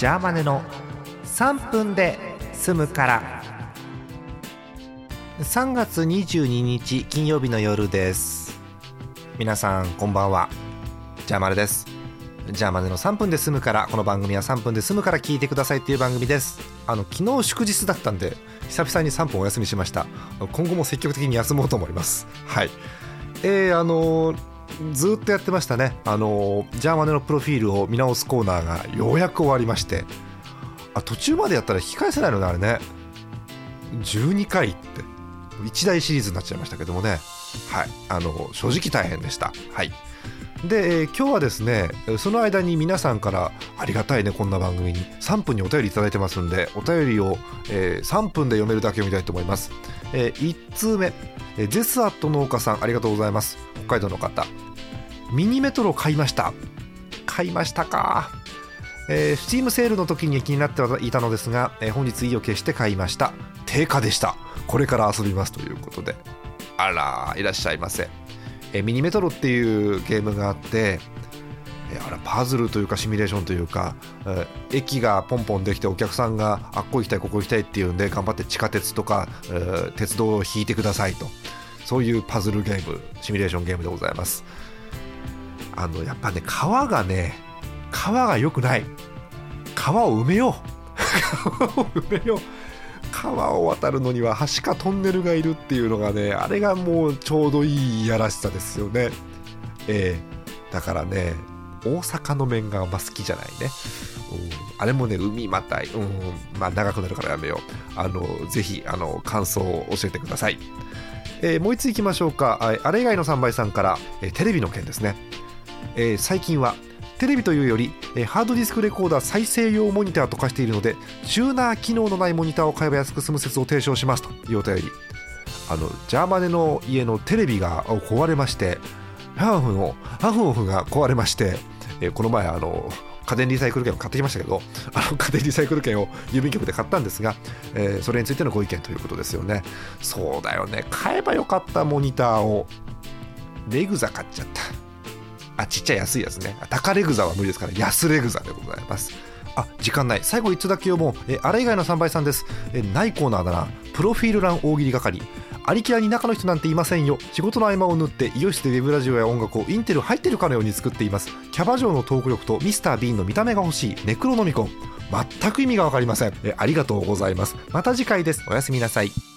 ジャーマネの3分で済むから。3月22日金曜日の夜です。皆さんこんばんは。ジャーマネです。ジャーマネの3分で済むから。この番組は3分で済むから聞いてくださいっていう番組です。あの昨日祝日だったんで久々に3分お休みしました。今後も積極的に休もうと思います。はい。えー、あのーずっとやってましたね。あのジャーマネのプロフィールを見直すコーナーがようやく終わりまして。あ途中までやったら引き返せないのねあれね。12回って。一大シリーズになっちゃいましたけどもね。はい。あの正直大変でした。はい。で、えー、今日はですねその間に皆さんからありがたいねこんな番組に。3分にお便りいいてますんでお便りを、えー、3分で読めるだけ読みたいと思います、えー、1通目、えー、ゼスアット農家さんありがとうございます。北海道の方。ミニメトロ買いました。買いましたか。えー、スチームセールの時に気になっていたのですが、えー、本日意を決して買いました。定価でした。これから遊びますということで。あらいらっしゃいませ。えミニメトロっていうゲームがあってあれパズルというかシミュレーションというか、え駅がポンポンできてお客さんがあっこ行きたいここ行きたいっていうんで頑張って地下鉄とか、え鉄道を引いてくださいと。そういうパズルゲームシミュレーションゲームでございます。あのやっぱね川がね川が良くない。川を埋めよう。川を埋めよう。川を渡るのには橋かトンネルがいるっていうのがねあれがもうちょうどいいやらしさですよね。えー、だからね大阪の面があんま好きじゃないね、うん、あれもね海またい、うん、まあ長くなるからやめよう。あのぜひあの感想を教えてください、えー、もう一ついきましょうか。あれ以外の3倍さんから、えー、テレビの件ですね、えー、最近はテレビというより、えハードディスクレコーダー再生用モニターと化しているのでチューナー機能のないモニターを買えば安く済む説を提唱しますというお便り。あのジャーマネの家のテレビが壊れましてハーフのハーフオフが壊れまして、えこの前あの家電リサイクル券を買ってきましたけどあの家電リサイクル券を郵便局で買ったんですが、えー、それについてのご意見ということですよね。そうだよね。買えばよかったモニターをレグザ買っちゃった。あちっちゃい安いやつね。高レグザは無理ですから安レグザでございます。あ時間ない。最後1つだけ読もう。えあれ以外の3倍さんです。えないコーナーだな。プロフィール欄大喜利係。ありきらに中の人なんていませんよ。仕事の合間を縫ってイオシスでウェブラジオや音楽をインテル入ってるかのように作っています。キャバ嬢のトーク力とミスター・ビーンの見た目が欲しい。ネクロノミコン。全く意味が分かりません。えありがとうございます。また次回です。おやすみなさい。